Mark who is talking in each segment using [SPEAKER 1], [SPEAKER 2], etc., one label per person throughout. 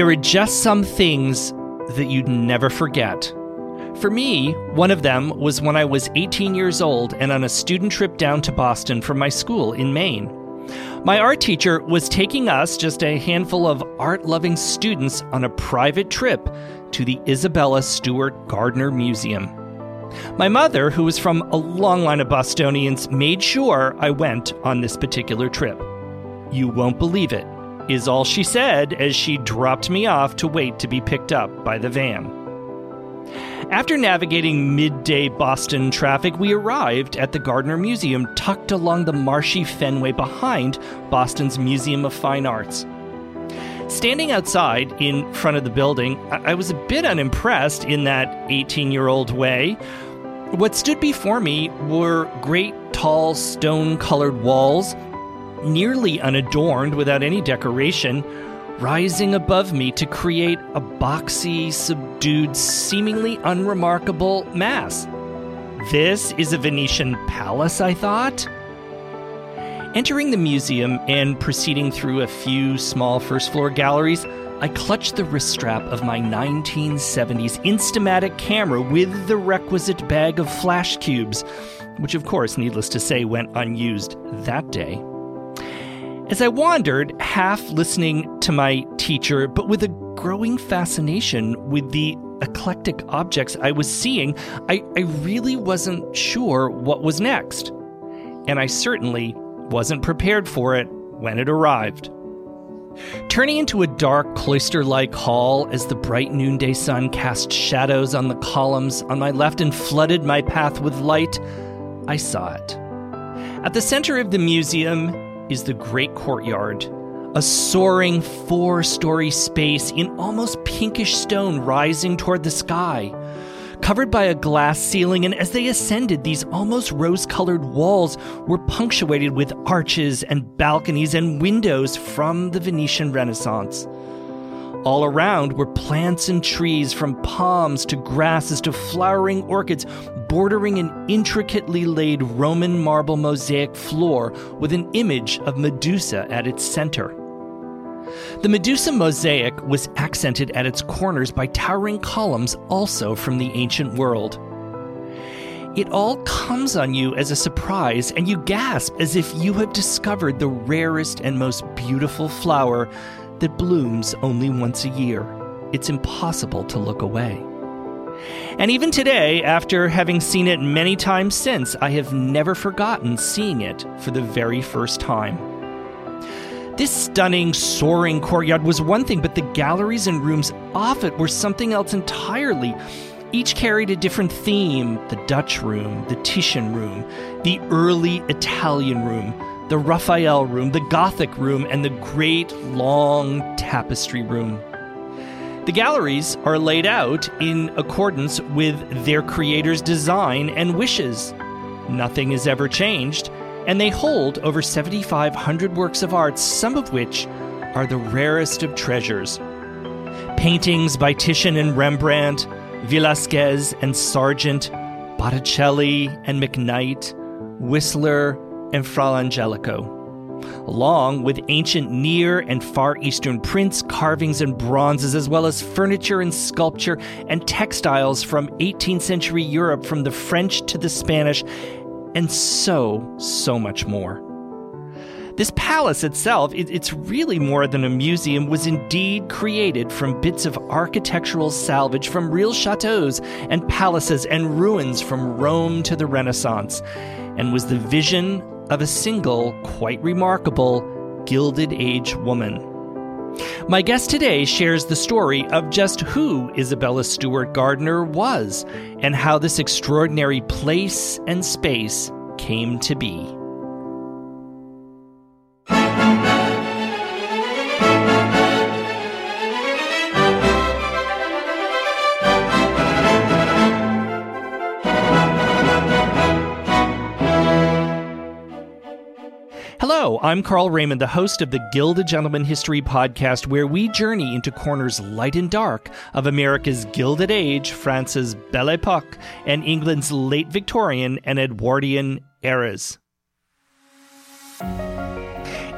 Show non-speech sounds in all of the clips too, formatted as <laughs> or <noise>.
[SPEAKER 1] There are just some things that you'd never forget. For me, one of them was when I was 18 years old and on a student trip down to Boston from my school in Maine. My art teacher was taking us, just a handful of art loving students, on a private trip to the Isabella Stewart Gardner Museum. My mother, who was from a long line of Bostonians, made sure I went on this particular trip. You won't believe it, is all she said as she dropped me off to wait to be picked up by the van. After navigating midday Boston traffic, we arrived at the Gardner Museum tucked along the marshy fenway behind Boston's Museum of Fine Arts. Standing outside in front of the building, I was a bit unimpressed in that 18 year old way. What stood before me were great, tall, stone colored walls, nearly unadorned without any decoration, rising above me to create a boxy, subdued, seemingly unremarkable mass. This is a Venetian palace, I thought. Entering the museum and proceeding through a few small first floor galleries, I clutched the wrist strap of my 1970s Instamatic camera with the requisite bag of flash cubes, which, of course, needless to say, went unused that day. As I wandered, half listening to my teacher, but with a growing fascination with the eclectic objects I was seeing, I, I really wasn't sure what was next. And I certainly wasn't prepared for it when it arrived. Turning into a dark cloister like hall as the bright noonday sun cast shadows on the columns on my left and flooded my path with light, I saw it. At the center of the museum, is the Great Courtyard, a soaring four story space in almost pinkish stone rising toward the sky. Covered by a glass ceiling, and as they ascended, these almost rose colored walls were punctuated with arches and balconies and windows from the Venetian Renaissance. All around were plants and trees, from palms to grasses to flowering orchids, bordering an intricately laid Roman marble mosaic floor with an image of Medusa at its center. The Medusa mosaic was accented at its corners by towering columns also from the ancient world. It all comes on you as a surprise, and you gasp as if you have discovered the rarest and most beautiful flower that blooms only once a year. It's impossible to look away. And even today, after having seen it many times since, I have never forgotten seeing it for the very first time. This stunning, soaring courtyard was one thing, but the galleries and rooms off it were something else entirely. Each carried a different theme the Dutch room, the Titian room, the early Italian room, the Raphael room, the Gothic room, and the great long tapestry room. The galleries are laid out in accordance with their creator's design and wishes. Nothing is ever changed, and they hold over 7,500 works of art, some of which are the rarest of treasures. Paintings by Titian and Rembrandt, Velasquez and Sargent, Botticelli and Macknight, Whistler and Fra Angelico along with ancient Near and Far Eastern prints, carvings, and bronzes, as well as furniture and sculpture and textiles from 18th century Europe, from the French to the Spanish, and so, so much more. This palace itself, it, it's really more than a museum, was indeed created from bits of architectural salvage from real chateaus and palaces and ruins from Rome to the Renaissance, and was the vision of a single, quite remarkable, Gilded Age woman. My guest today shares the story of just who Isabella Stewart Gardner was and how this extraordinary place and space came to be. I'm Carl Raymond, the host of the Gilded Gentleman History Podcast, where we journey into corners light and dark of America's Gilded Age, France's Belle Epoque, and England's late Victorian and Edwardian eras.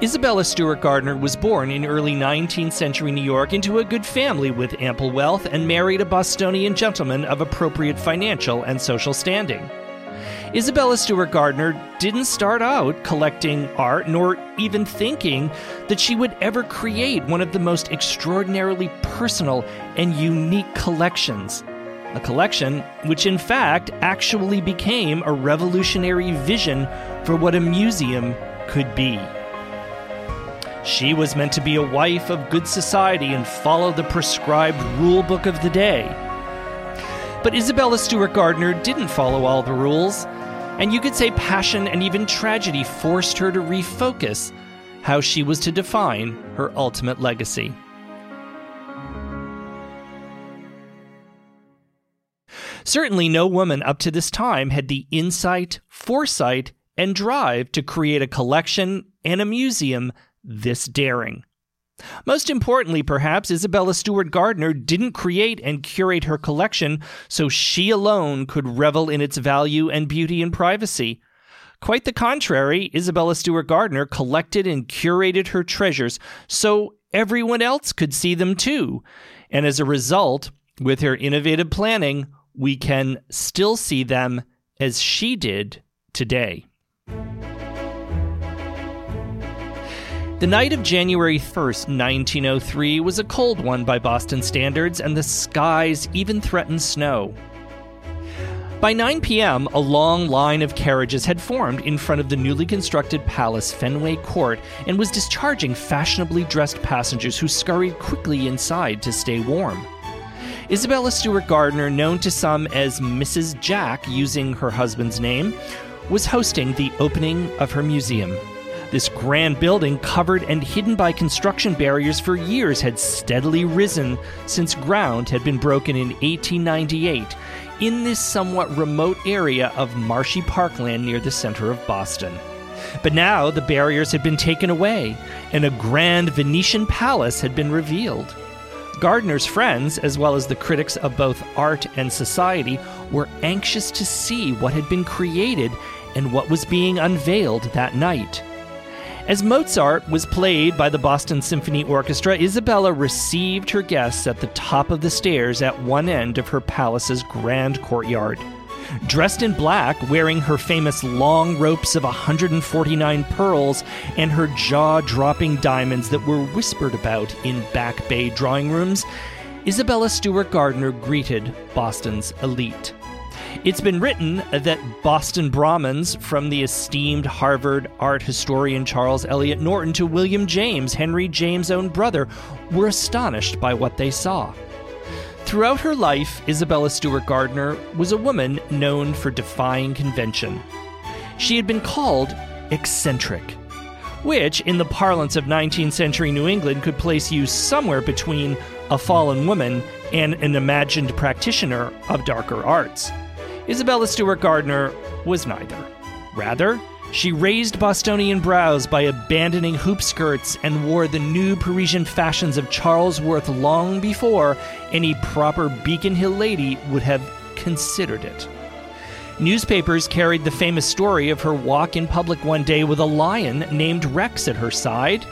[SPEAKER 1] Isabella Stewart Gardner was born in early 19th century New York into a good family with ample wealth and married a Bostonian gentleman of appropriate financial and social standing. Isabella Stewart Gardner didn't start out collecting art nor even thinking that she would ever create one of the most extraordinarily personal and unique collections. A collection which, in fact, actually became a revolutionary vision for what a museum could be. She was meant to be a wife of good society and follow the prescribed rule book of the day. But Isabella Stewart Gardner didn't follow all the rules, and you could say passion and even tragedy forced her to refocus how she was to define her ultimate legacy. Certainly, no woman up to this time had the insight, foresight, and drive to create a collection and a museum this daring. Most importantly, perhaps, Isabella Stewart Gardner didn't create and curate her collection so she alone could revel in its value and beauty and privacy. Quite the contrary, Isabella Stewart Gardner collected and curated her treasures so everyone else could see them too. And as a result, with her innovative planning, we can still see them as she did today. The night of January 1st, 1903, was a cold one by Boston standards, and the skies even threatened snow. By 9 p.m., a long line of carriages had formed in front of the newly constructed Palace Fenway Court and was discharging fashionably dressed passengers who scurried quickly inside to stay warm. Isabella Stewart Gardner, known to some as Mrs. Jack using her husband's name, was hosting the opening of her museum. This grand building, covered and hidden by construction barriers for years, had steadily risen since ground had been broken in 1898 in this somewhat remote area of marshy parkland near the center of Boston. But now the barriers had been taken away, and a grand Venetian palace had been revealed. Gardner's friends, as well as the critics of both art and society, were anxious to see what had been created and what was being unveiled that night. As Mozart was played by the Boston Symphony Orchestra, Isabella received her guests at the top of the stairs at one end of her palace's grand courtyard. Dressed in black, wearing her famous long ropes of 149 pearls and her jaw dropping diamonds that were whispered about in Back Bay drawing rooms, Isabella Stewart Gardner greeted Boston's elite. It's been written that Boston Brahmins, from the esteemed Harvard art historian Charles Eliot Norton to William James, Henry James' own brother, were astonished by what they saw. Throughout her life, Isabella Stewart Gardner was a woman known for defying convention. She had been called eccentric, which, in the parlance of 19th century New England, could place you somewhere between a fallen woman and an imagined practitioner of darker arts. Isabella Stewart Gardner was neither. Rather, she raised Bostonian brows by abandoning hoop skirts and wore the new Parisian fashions of Charles Worth long before any proper Beacon Hill lady would have considered it. Newspapers carried the famous story of her walk in public one day with a lion named Rex at her side,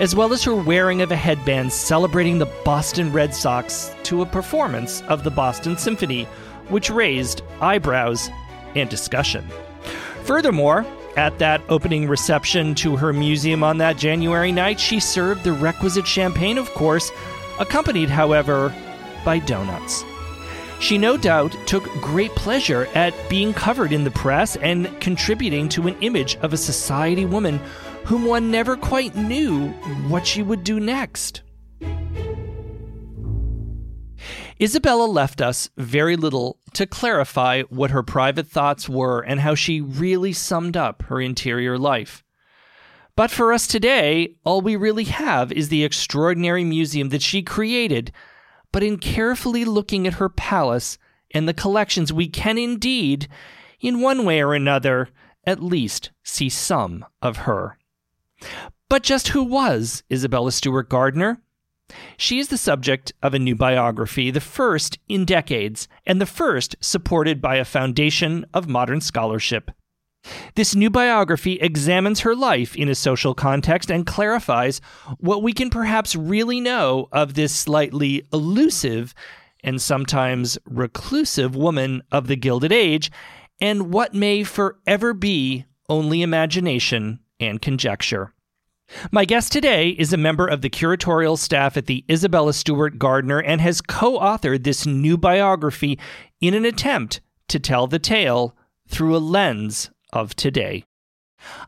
[SPEAKER 1] as well as her wearing of a headband celebrating the Boston Red Sox to a performance of the Boston Symphony which raised eyebrows and discussion. Furthermore, at that opening reception to her museum on that January night, she served the requisite champagne, of course, accompanied, however, by donuts. She no doubt took great pleasure at being covered in the press and contributing to an image of a society woman whom one never quite knew what she would do next. Isabella left us very little to clarify what her private thoughts were and how she really summed up her interior life. But for us today, all we really have is the extraordinary museum that she created. But in carefully looking at her palace and the collections, we can indeed, in one way or another, at least see some of her. But just who was Isabella Stewart Gardner? She is the subject of a new biography, the first in decades, and the first supported by a foundation of modern scholarship. This new biography examines her life in a social context and clarifies what we can perhaps really know of this slightly elusive and sometimes reclusive woman of the Gilded Age, and what may forever be only imagination and conjecture. My guest today is a member of the curatorial staff at the Isabella Stewart Gardner and has co authored this new biography in an attempt to tell the tale through a lens of today.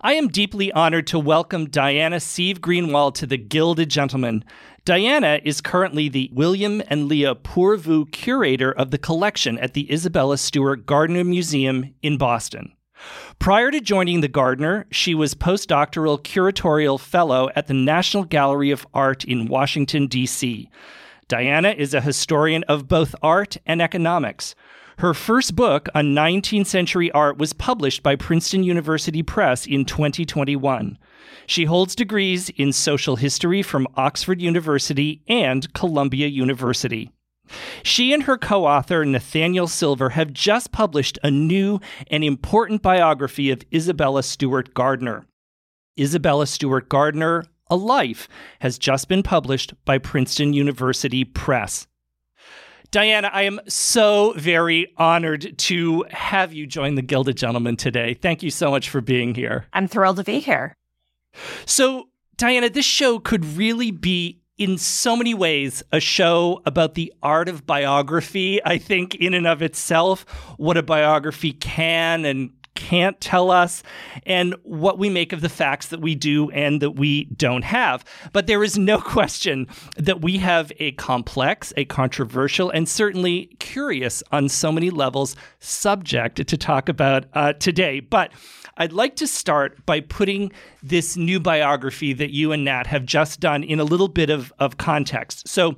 [SPEAKER 1] I am deeply honored to welcome Diana Seave Greenwald to the Gilded Gentleman. Diana is currently the William and Lia Poorvu curator of the collection at the Isabella Stewart Gardner Museum in Boston. Prior to joining the Gardner, she was postdoctoral curatorial fellow at the National Gallery of Art in Washington, D.C. Diana is a historian of both art and economics. Her first book on 19th century art was published by Princeton University Press in 2021. She holds degrees in social history from Oxford University and Columbia University. She and her co author, Nathaniel Silver, have just published a new and important biography of Isabella Stewart Gardner. Isabella Stewart Gardner, A Life, has just been published by Princeton University Press. Diana, I am so very honored to have you join the Gilded Gentleman today. Thank you so much for being here.
[SPEAKER 2] I'm thrilled to be here.
[SPEAKER 1] So, Diana, this show could really be in so many ways a show about the art of biography. I think, in and of itself, what a biography can and can't tell us, and what we make of the facts that we do and that we don't have. But there is no <laughs> question that we have a complex, a controversial, and certainly curious on so many levels subject to talk about uh, today. But I'd like to start by putting this new biography that you and Nat have just done in a little bit of, of context. So,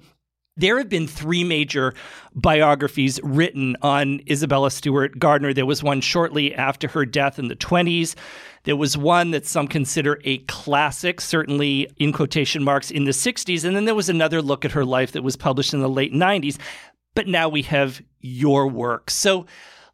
[SPEAKER 1] there have been three major biographies written on Isabella Stewart Gardner. There was one shortly after her death in the 20s. There was one that some consider a classic, certainly in quotation marks, in the 60s. And then there was another look at her life that was published in the late 90s. But now we have your work. So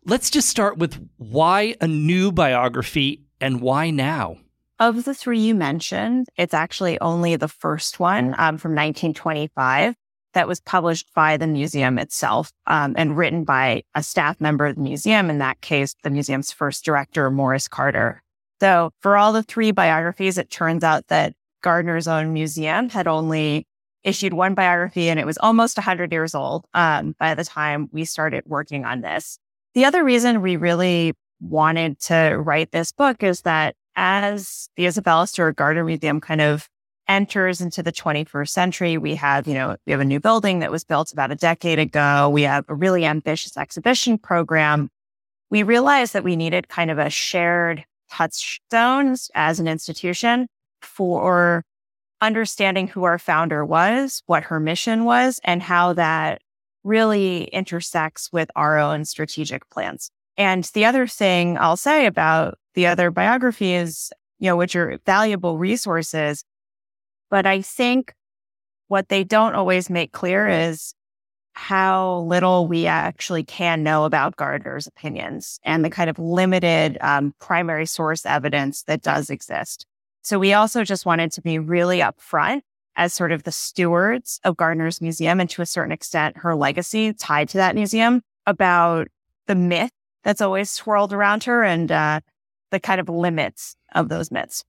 [SPEAKER 1] let's just start with why a new biography and why now?
[SPEAKER 2] Of the three you mentioned, it's actually only the first one um, from 1925 that was published by the museum itself um, and written by a staff member of the museum, in that case, the museum's first director, Morris Carter. So for all the three biographies, it turns out that Gardner's own museum had only issued one biography and it was almost 100 years old um, by the time we started working on this. The other reason we really wanted to write this book is that as the Isabella Stewart Gardner Museum kind of enters into the 21st century. We have, you know, we have a new building that was built about a decade ago. We have a really ambitious exhibition program. We realized that we needed kind of a shared touchstones as an institution for understanding who our founder was, what her mission was, and how that really intersects with our own strategic plans. And the other thing I'll say about the other biographies, you know, which are valuable resources, but I think what they don't always make clear is how little we actually can know about Gardner's opinions and the kind of limited um, primary source evidence that does exist. So we also just wanted to be really upfront as sort of the stewards of Gardner's museum and to a certain extent her legacy tied to that museum about the myth that's always swirled around her and uh, the kind of limits of those myths.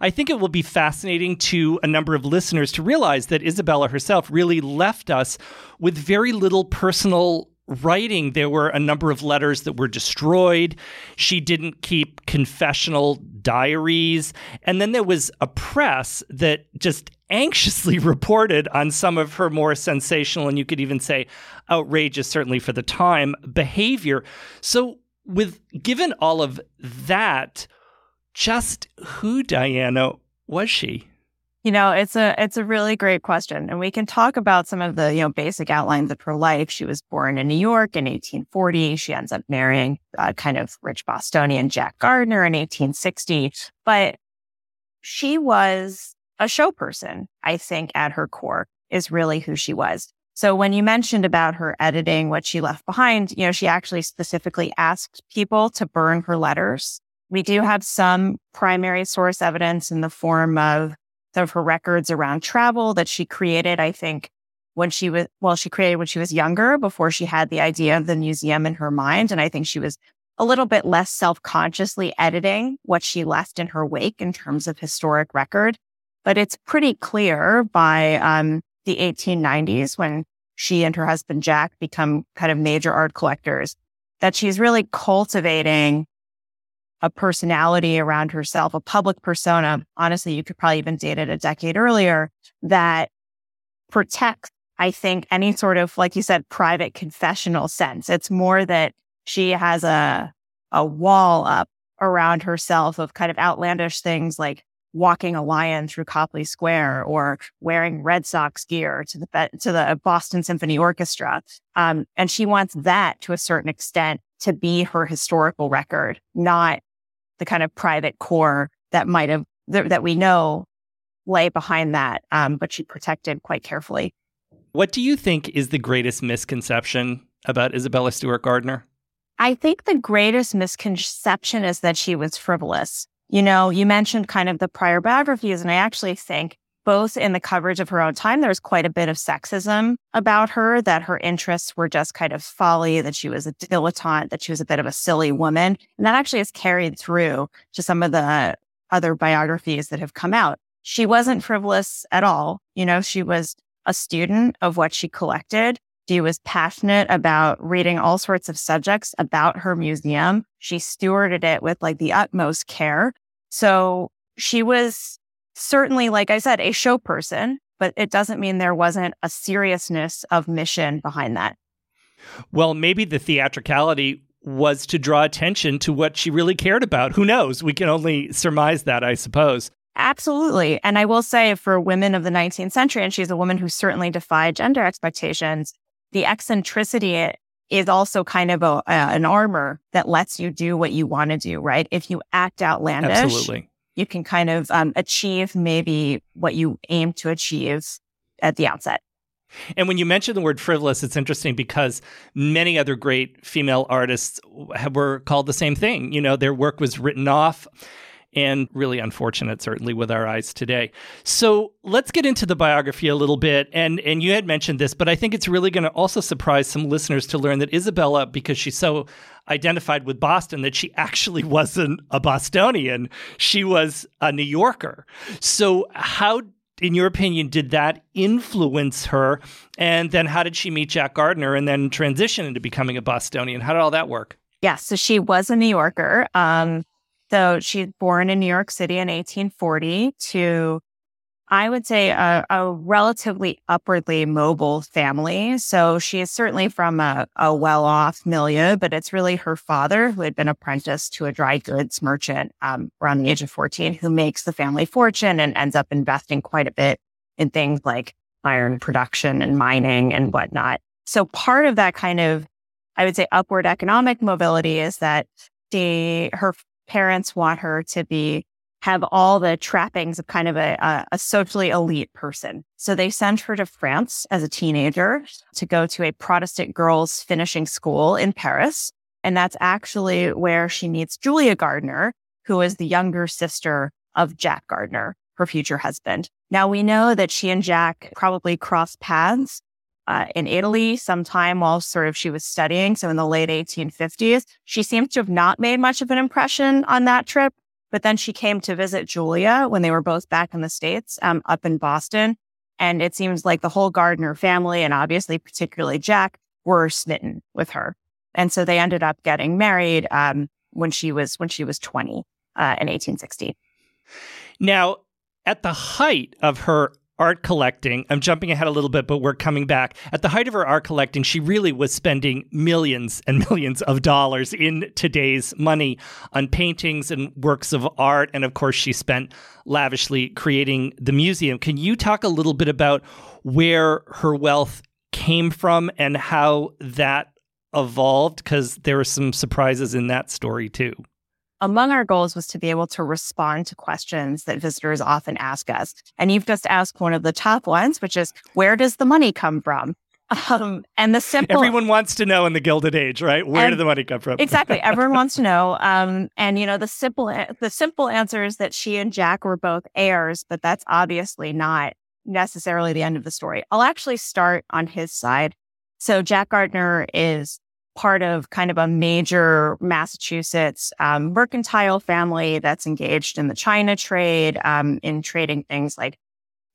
[SPEAKER 1] I think it will be fascinating to a number of listeners to realize that Isabella herself really left us with very little personal writing. There were a number of letters that were destroyed. She didn't keep confessional diaries. And then there was a press that just anxiously <laughs> reported on some of her more sensational and you could even say outrageous, certainly for the time, behavior. So, with given all of that, just who Diana was she?
[SPEAKER 2] You know, it's a it's a really great question, and we can talk about some of the you know basic outlines of her life. She was born in New York in 1840. She ends up marrying a kind of rich Bostonian Jack Gardner in 1860, but she was a show person. I think at her core is really who she was. So when you mentioned about her editing what she left behind, you know, she actually specifically asked people to burn her letters We do have some primary source evidence in the form of some of her records around travel that she created, I think, when she was, well, she created when she was younger before she had the idea of the museum in her mind. And I think she was a little bit less self consciously editing what she left in her wake in terms of historic record. But it's pretty clear by um, the 1890s when she and her husband Jack become kind of major art collectors that she's really cultivating a personality around herself, a public persona. Honestly, you could probably even date it a decade earlier that protects, I think, any sort of, like you said, private confessional sense. It's more that she has a, a wall up around herself of kind of outlandish things like walking a lion through Copley Square or wearing Red Sox gear to the to the Boston Symphony Orchestra. Um, and she wants that to a certain extent to be her historical record, not the kind of private core that might have th- that we know lay behind that. Um, but she protected quite carefully.
[SPEAKER 1] What do you think is the greatest misconception about Isabella Stewart Gardner?
[SPEAKER 2] I think the greatest misconception is that she was frivolous. You know, you mentioned kind of the prior biographies, and I actually think both in the coverage of her own time, there was quite a bit of sexism about her, that her interests were just kind of folly, that she was a dilettante, that she was a bit of a silly woman. And that actually is carried through to some of the other biographies that have come out. She wasn't frivolous at all. You know, she was a student of what she collected. She was passionate about reading all sorts of subjects about her museum. She stewarded it with like the utmost care. So she was certainly, like I said, a show person, but it doesn't mean there wasn't a seriousness of mission behind that.
[SPEAKER 1] Well, maybe the theatricality was to draw attention to what she really cared about. Who knows? We can only surmise that, I suppose.
[SPEAKER 2] Absolutely. And I will say for women of the 19th century, and she's a woman who certainly defied gender expectations, the eccentricity is also kind of a, an armor that lets you do what you want to do, right? If you act outlandish,
[SPEAKER 1] Absolutely.
[SPEAKER 2] you can kind of um, achieve maybe what you aim to achieve at the outset.
[SPEAKER 1] And when you mention the word frivolous, it's interesting because many other great female artists were called the same thing. You know, their work was written off and really unfortunate, certainly with our eyes today. So let's get into the biography a little bit. And and you had mentioned this, but I think it's really going to also surprise some listeners to learn that Isabella, because she's so identified with Boston, that she actually <laughs> wasn't a Bostonian. She was a New Yorker. So how in your opinion, did that influence her? And then how did she meet Jack Gardner and then transition into becoming a Bostonian? How did all that work?
[SPEAKER 2] Yeah, so she was a New Yorker. Um, so she's born in New York City in 1840 to, I would say, a, a relatively upwardly mobile family. So she is certainly from a, a well off milieu, but it's really her father who had been apprenticed to a dry goods merchant um, around the age of 14 who makes the family fortune and ends up investing quite a bit in things like iron production and mining and whatnot. So part of that kind of, I would say, upward economic mobility is that the her parents want her to be have all the trappings of kind of a, a, socially elite person. So they send her to France as a teenager to go to a Protestant girls finishing school in Paris. And that's actually where she meets Julia Gardner, who is the younger sister of Jack Gardner, her future husband. Now we know that she and Jack probably crossed paths uh, in Italy sometime while sort of she was studying. So in the late 1850s, she seems to have not made much of an impression on that trip. But then she came to visit Julia when they were both back in the States, um, up in Boston. And it seems like the whole Gardner family and obviously particularly Jack were smitten with her. And so they ended up getting married, um, when she was, when she was 20, uh, in 1860.
[SPEAKER 1] Now, at the height of her art collecting. I'm jumping ahead a little bit, but we're coming back. At the height of her art collecting, she really was spending millions and <laughs> millions of dollars in today's money on paintings and works of art. And of course, she spent lavishly creating the museum. Can you talk a little bit about where her wealth came from and how that evolved? Because there were some surprises in that story, too
[SPEAKER 2] among our goals was to be able to respond to questions that visitors often ask us. And you've just asked one of the top ones, which is where does the money come from? <laughs> Um, and the <laughs> simple
[SPEAKER 1] everyone wants to know in the Gilded Age, right? Where and, did the money come from?
[SPEAKER 2] exactly, <laughs> everyone wants to know. Um, and you know the simple the simple answer is that she and Jack were both heirs, but that's obviously not necessarily the end of the story. I'll actually start on his side. So Jack Gardner is part of kind of a major Massachusetts um, mercantile family that's engaged in the China trade, um, in trading things like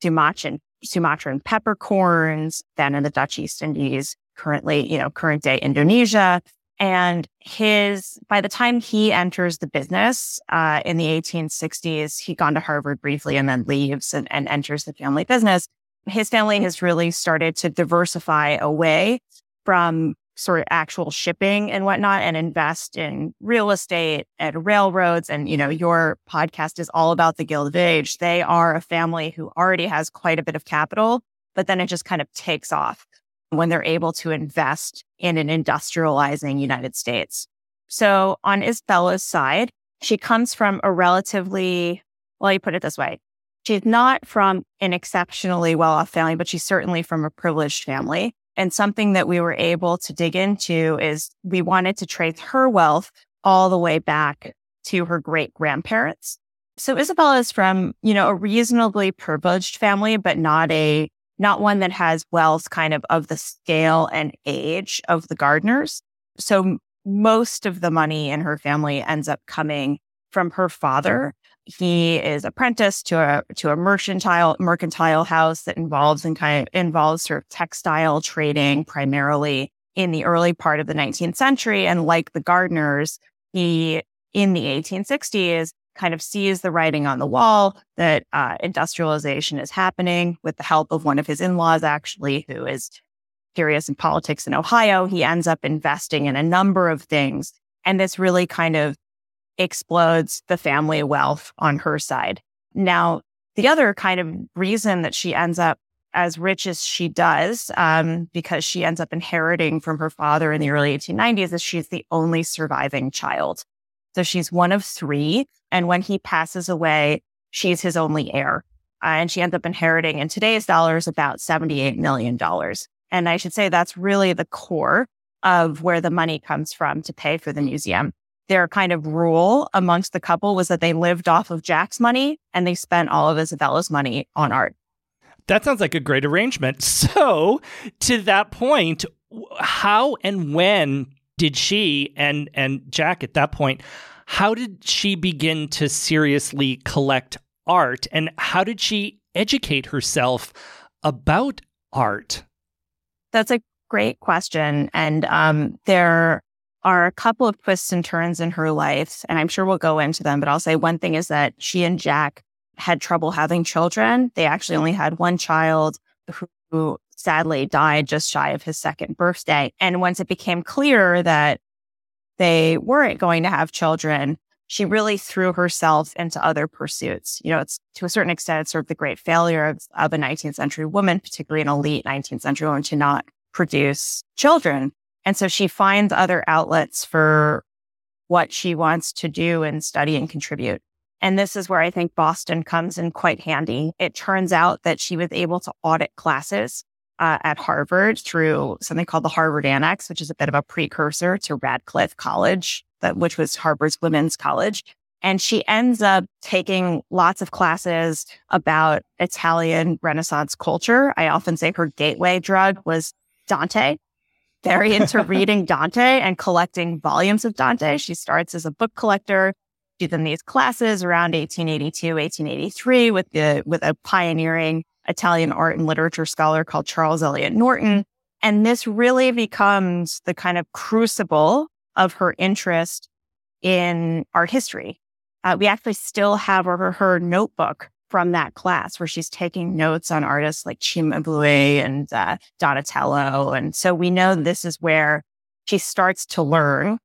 [SPEAKER 2] Sumatran Sumatran peppercorns, then in the Dutch East Indies, currently, you know, current day Indonesia. And his, by the time he enters the business uh, in the 1860s, he'd gone to Harvard briefly and then leaves and, and enters the family business. His family has really started to diversify away from sort of actual shipping and whatnot and invest in real estate and railroads. And, you know, your podcast is all about the Gilded Age. They are a family who already has quite a bit of capital, but then it just kind of takes off when they're able to invest in an industrializing United States. So on Isabella's side, she comes from a relatively, well, you put it this way. She's not from an exceptionally well off family, but she's certainly from a privileged family. And something that we were able to dig into is we wanted to trace her wealth all the way back to her great grandparents. So Isabella is from, you know, a reasonably privileged family, but not a, not one that has wealth kind of of the scale and age of the Gardners. So most of the money in her family ends up coming from her father he is apprenticed to a to a mercantile mercantile house that involves and kind of involves sort of textile trading primarily in the early part of the 19th century. And like the Gardners, he in the 1860s kind of sees the writing on the wall that uh, industrialization is happening with the help of one of his in-laws, actually, who is curious in politics in Ohio. He ends up investing in a number of things. And this really kind of explodes the family wealth on her side. Now, the other kind of reason that she ends up as rich as she does, um, because she ends up inheriting from her father in the early 1890s, is she's the only surviving child. So she's one of three. And when he passes away, she's his only heir. Uh, and she ends up inheriting in today's dollars about $78 million. And I should say that's really the core of where the money comes from to pay for the museum their kind of rule amongst the couple was that they lived off of Jack's money and they spent all of Isabella's money on art.
[SPEAKER 1] That sounds like a great arrangement. <laughs> So, to that point, how and when did she and and Jack at that point how did she begin to seriously collect art and how did she educate herself about art?
[SPEAKER 2] That's a great question and um, there are a couple of twists and turns in her life, and I'm sure we'll go into them, but I'll say one thing is that she and Jack had trouble having children. They actually only had one child who, sadly died just shy of his second birthday. And once it became clear that they weren't going to have children, she really threw herself into other pursuits. You know, it's to a certain extent, sort of the great failure of, of a 19th century woman, particularly an elite 19th century woman, to not produce children. And so she finds other outlets for what she wants to do and study and contribute. And this is where I think Boston comes in quite handy. It turns out that she was able to audit classes uh, at Harvard through something called the Harvard Annex, which is a bit of a precursor to Radcliffe College, that, which was Harvard's women's college. And she ends up taking lots of classes about Italian Renaissance culture. I often say her gateway drug was Dante very into reading Dante and collecting volumes of Dante. She starts as a book collector. She's in these classes around 1882, 1883 with the, with a pioneering Italian art and literature scholar called Charles Eliot Norton. And this really becomes the kind of crucible of her interest in art history. Uh, we actually still have her, her notebook from that class where she's taking notes on artists like Cimabue and uh, Donatello. And so we know this is where she starts to learn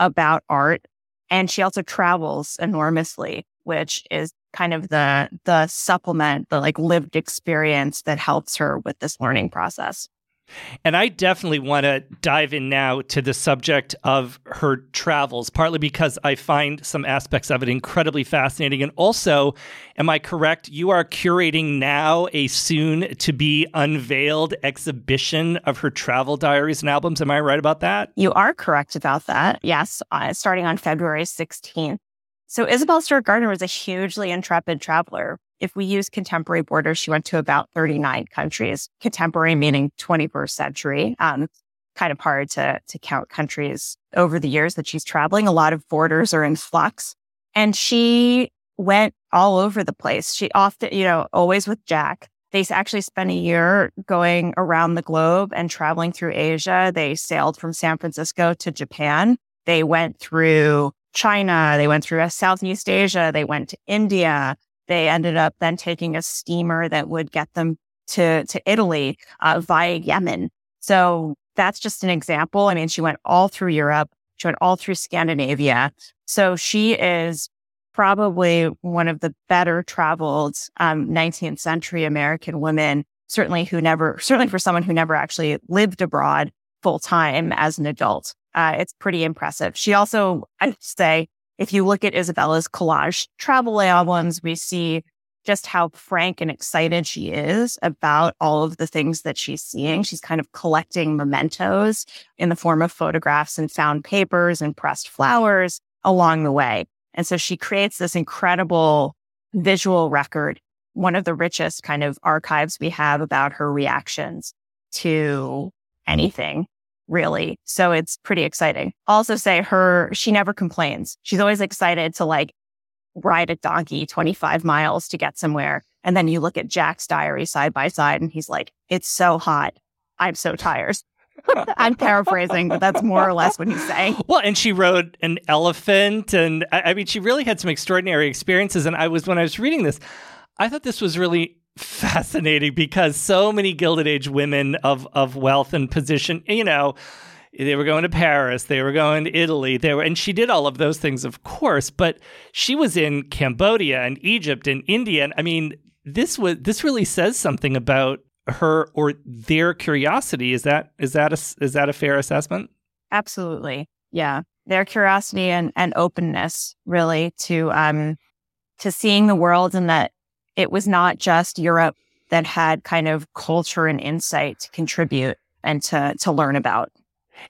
[SPEAKER 2] about art. And she also travels enormously, which is kind of the the supplement, the like lived experience that helps her with this learning process.
[SPEAKER 1] And I definitely want to dive in now to the subject of her travels, partly because I find some aspects of it incredibly fascinating. And also, am I correct? You are curating now a soon to be unveiled exhibition of her travel diaries and albums. Am I right about that?
[SPEAKER 2] You are correct about that. Yes, uh, starting on February 16th. So Isabel Stewart Gardner was a hugely intrepid traveler if we use contemporary borders, she went to about 39 countries, contemporary meaning 21st century. Um, kind of hard to, to count countries over the years that she's traveling. A lot of borders are in flux. And she went all over the place. She often, you know, always with Jack. They actually spent a year going around the globe and traveling through Asia. They sailed from San Francisco to Japan. They went through China. They went through Southeast Asia. They went to India. They ended up then taking a steamer that would get them to, to Italy uh, via Yemen. So that's just an example. I mean, she went all through Europe. She went all through Scandinavia. So she is probably one of the better traveled um, 19th century American women, certainly who never, certainly for someone who never actually lived abroad full time as an adult. Uh, it's pretty impressive. She also, I'd say, if you look at Isabella's collage travel albums, we see just how frank and excited she is about all of the things that she's seeing. She's kind of collecting mementos in the form of photographs and found papers and pressed flowers along the way. And so she creates this incredible visual record, one of the richest kind of archives we have about her reactions to anything really. So it's pretty exciting. Also say her, she never complains. She's always excited to like ride a donkey 25 miles to get somewhere. And then you look at Jack's diary side by side and he's like, it's so hot. I'm so tired. <laughs> I'm paraphrasing, but that's more or less what he's saying.
[SPEAKER 1] Well, and she rode an elephant, and I, I, mean, she really had some extraordinary experiences. And I was when I was reading this, I thought this was really fascinating because so many Gilded Age women of of wealth and position, you know, they were going to Paris, they were going to Italy, they were, and she did all of those things, of course. But she was in Cambodia and Egypt and India. And I mean, this was this really says something about her or their curiosity. Is that is that a, is that a fair assessment?
[SPEAKER 2] Absolutely, yeah. Their curiosity and and openness, really, to um to seeing the world and that it was not just Europe that had kind of culture and insight to contribute and to, to learn about.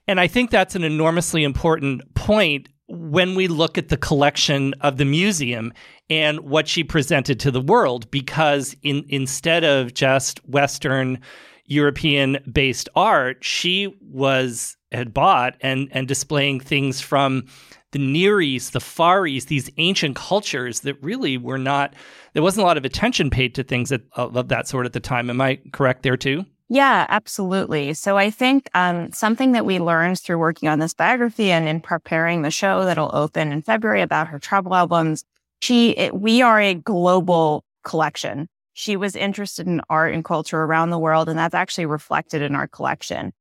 [SPEAKER 1] And I think that's an enormously important point when we look at the collection of the museum and what she presented to the world, because in, instead of just Western European based art, she was had bought and and displaying things from the Near East, the Far East, these ancient cultures that really were not, there wasn't a lot of attention paid to things of, of that sort at the time. Am I correct there too?
[SPEAKER 2] Yeah, absolutely. So I think um, something that we learned through working on this biography and in preparing the show that'll open in February about her travel albums, she, it, we are a global collection. She was interested in art and culture around the world, and that's actually reflected in our collection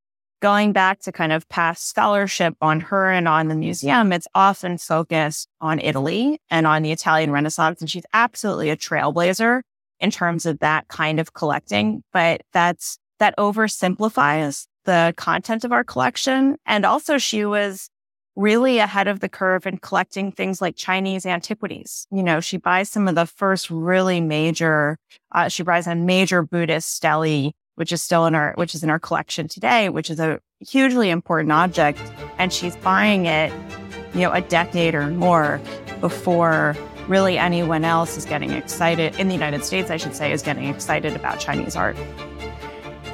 [SPEAKER 2] going back to kind of past scholarship on her and on the museum, it's often focused on Italy and on the Italian Renaissance. And she's absolutely a trailblazer in terms of that kind of collecting. But that's that oversimplifies the content of our collection. And also she was really ahead of the curve in collecting things like Chinese antiquities. You know, she buys some of the first really major, uh, she buys a major Buddhist stele which is still in our which is in our collection today, which is a hugely important object. And she's buying it, you know, a decade or more before really anyone else is getting excited in the United States, I should say, is getting excited about Chinese art.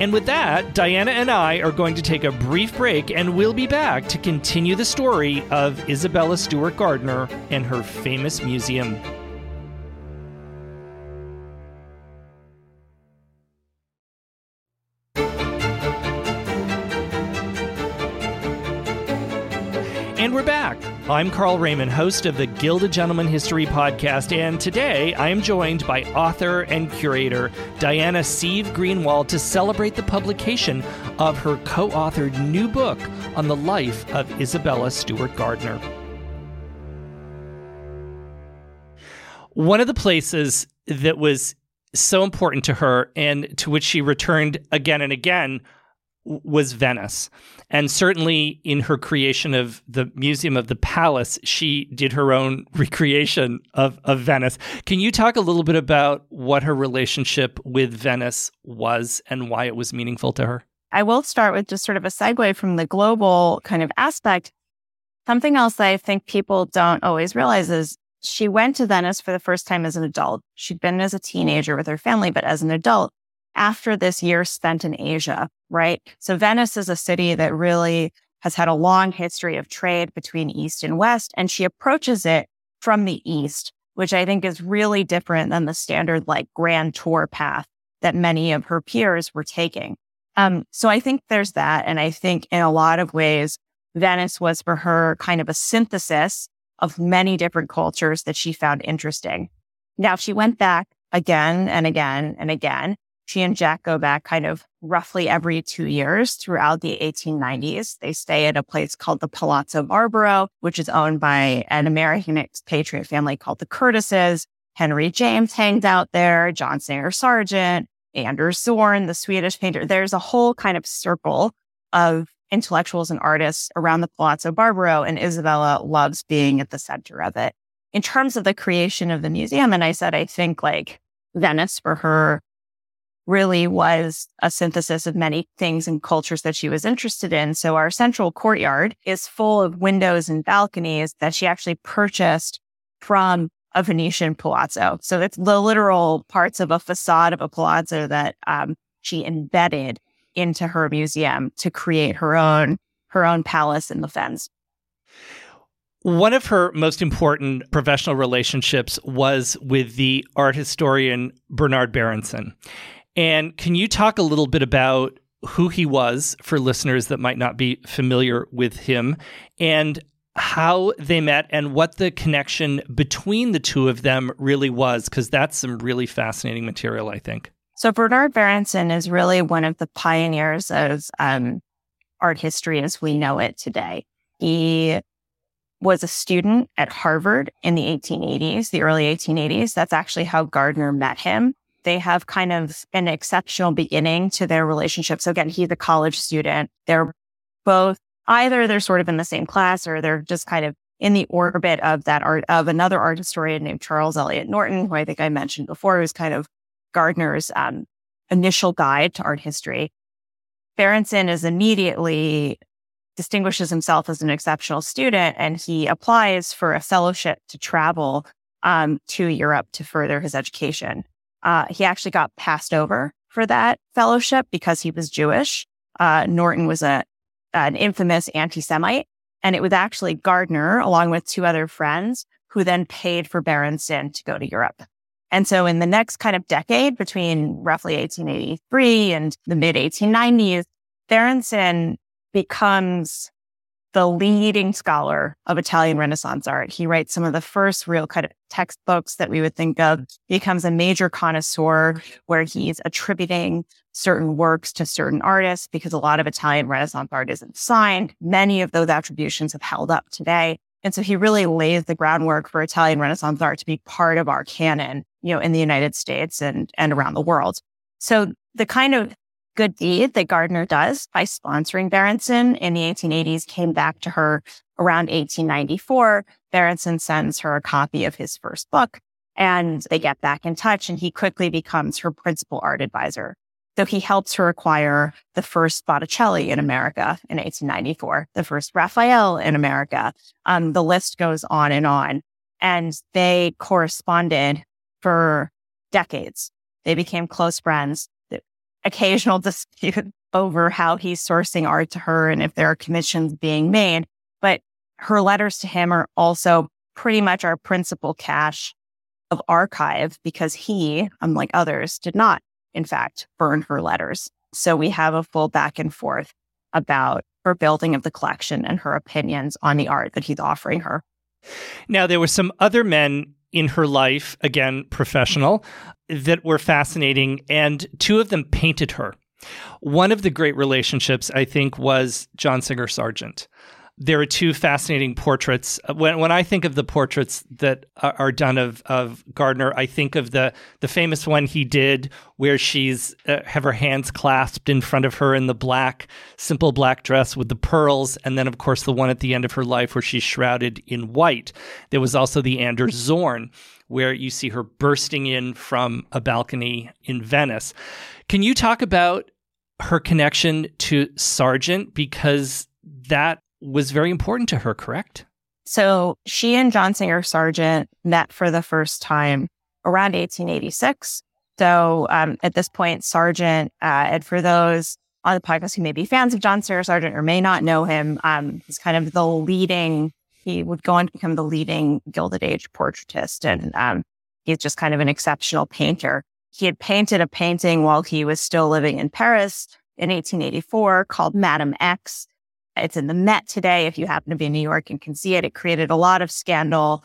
[SPEAKER 1] And with that, Diana and I are going to take a brief break and we'll be back to continue the story of Isabella Stewart Gardner and her famous museum. I'm Carl Raymond, host of the Gilded Gentleman History Podcast, and today I am joined by author and curator Diana Seave Greenwald to celebrate the publication of her co authored new book on the life of Isabella Stewart Gardner. One of the places that was so important to her and to which she returned again and again was Venice. And certainly in her creation of the Museum of the Palace, she did her own <laughs> recreation of, of Venice. Can you talk a little bit about what her relationship with Venice was and why it was meaningful to her?
[SPEAKER 2] I will start with just sort of a segue from the global kind of aspect. Something else I think people don't always realize is she went to Venice for the first time as an adult. She'd been as a teenager with her family, but as an adult, after this year spent in Asia, right? So Venice is a city that really has had a long history of trade between East and West, and she approaches it from the East, which I think is really different than the standard like grand tour path that many of her peers were taking. Um, so I think there's that. And I think in a lot of ways, Venice was for her kind of a synthesis of many different cultures that she found interesting. Now she went back again and again and again. She and Jack go back kind of roughly every two years throughout the 1890s. They stay at a place called the Palazzo Barbaro, which is owned by an American expatriate family called the Curtises. Henry James hangs out there, John Singer Sargent, Anders Zorn, the Swedish painter. There's a whole kind of circle of intellectuals and artists around the Palazzo Barbaro, and Isabella loves being at the center of it. In terms of the creation of the museum, and I said, I think like Venice for her really was a synthesis of many things and cultures that she was interested in. So our central courtyard is full of windows and balconies that she actually purchased from a Venetian palazzo. So it's the literal parts of a facade of a palazzo that um, she embedded into her museum to create her own her own palace in the fens.
[SPEAKER 1] One of her most important professional relationships was with the art historian Bernard Berenson. And can you talk a little bit about who he was for listeners that might not be familiar with him and how they met and what the connection between the two of them really was? Because that's some really fascinating material, I think.
[SPEAKER 2] So Bernard Berenson is really one of the pioneers of um, art history as we know it today. He was a student at Harvard in the 1880s, the early 1880s. That's actually how Gardner met him. They have kind of an exceptional beginning to their relationship. So again, he's a college student. They're both either they're sort of in the same class or they're just kind of in the orbit of that art of another art historian named Charles Eliot Norton, who I think I mentioned before, who's kind of Gardner's um, initial guide to art history. Berenson is immediately distinguishes himself as an exceptional student and he applies for a fellowship to travel um, to Europe to further his education. Uh, he actually got passed over for that fellowship because he was Jewish. Uh, Norton was a an infamous anti-Semite, and it was actually Gardner, along with two other friends, who then paid for Berenson to go to Europe. And so in the next kind of decade between roughly 1883 and the mid 1890s, Berenson becomes the leading scholar of Italian Renaissance art. He writes some of the first real kind of textbooks that we would think of, he becomes a major connoisseur where he's attributing certain works to certain artists because a lot of Italian Renaissance art isn't signed. Many of those attributions have held up today. And so he really lays the groundwork for Italian Renaissance art to be part of our canon, you know, in the United States and, and around the world. So the kind of good deed that Gardner does by sponsoring Berenson in the 1880s came back to her around 1894. Berenson sends her a copy of his first book and they get back in touch and he quickly becomes her principal art advisor. So he helps her acquire the first Botticelli in America in 1894, the first Raphael in America. Um, the list goes on and on. And they corresponded for decades. They became close friends occasional dispute <laughs> over how he's sourcing art to her and if there are commissions being made. But her letters to him are also pretty much our principal cache of archive because he, unlike others, did not, in fact, burn her letters. So we have a full back and forth about her building of the collection and her opinions on the art that he's offering her.
[SPEAKER 1] Now, there were some other men in her life, again, professional, that were fascinating, and two of them painted her. One of the great relationships, I think, was John Singer Sargent. There are two fascinating portraits. When, when I think of the portraits that are, are done of, of Gardner, I think of the, the famous one he did where she's uh, have her hands clasped in front of her in the black, simple black dress with the pearls. And then, of course, the one at the end of her life where she's shrouded in white. There was also the Anders Zorn where you see her bursting in from a balcony in Venice. Can you talk about her connection to Sargent? Because that was very important to her, correct?
[SPEAKER 2] So she and John Singer Sargent met for the first time around 1886. So um, at this point, Sargent, uh, and for those on the podcast who may be fans of John Singer Sargent or may not know him, um, he's kind of the leading, he would go on to become the leading Gilded Age portraitist. And um, he's just kind of an exceptional painter. He had painted a painting while he was still living in Paris in 1884 called Madame X. It's in the Met today. If you happen to be in New York and can see it, it created a lot of scandal.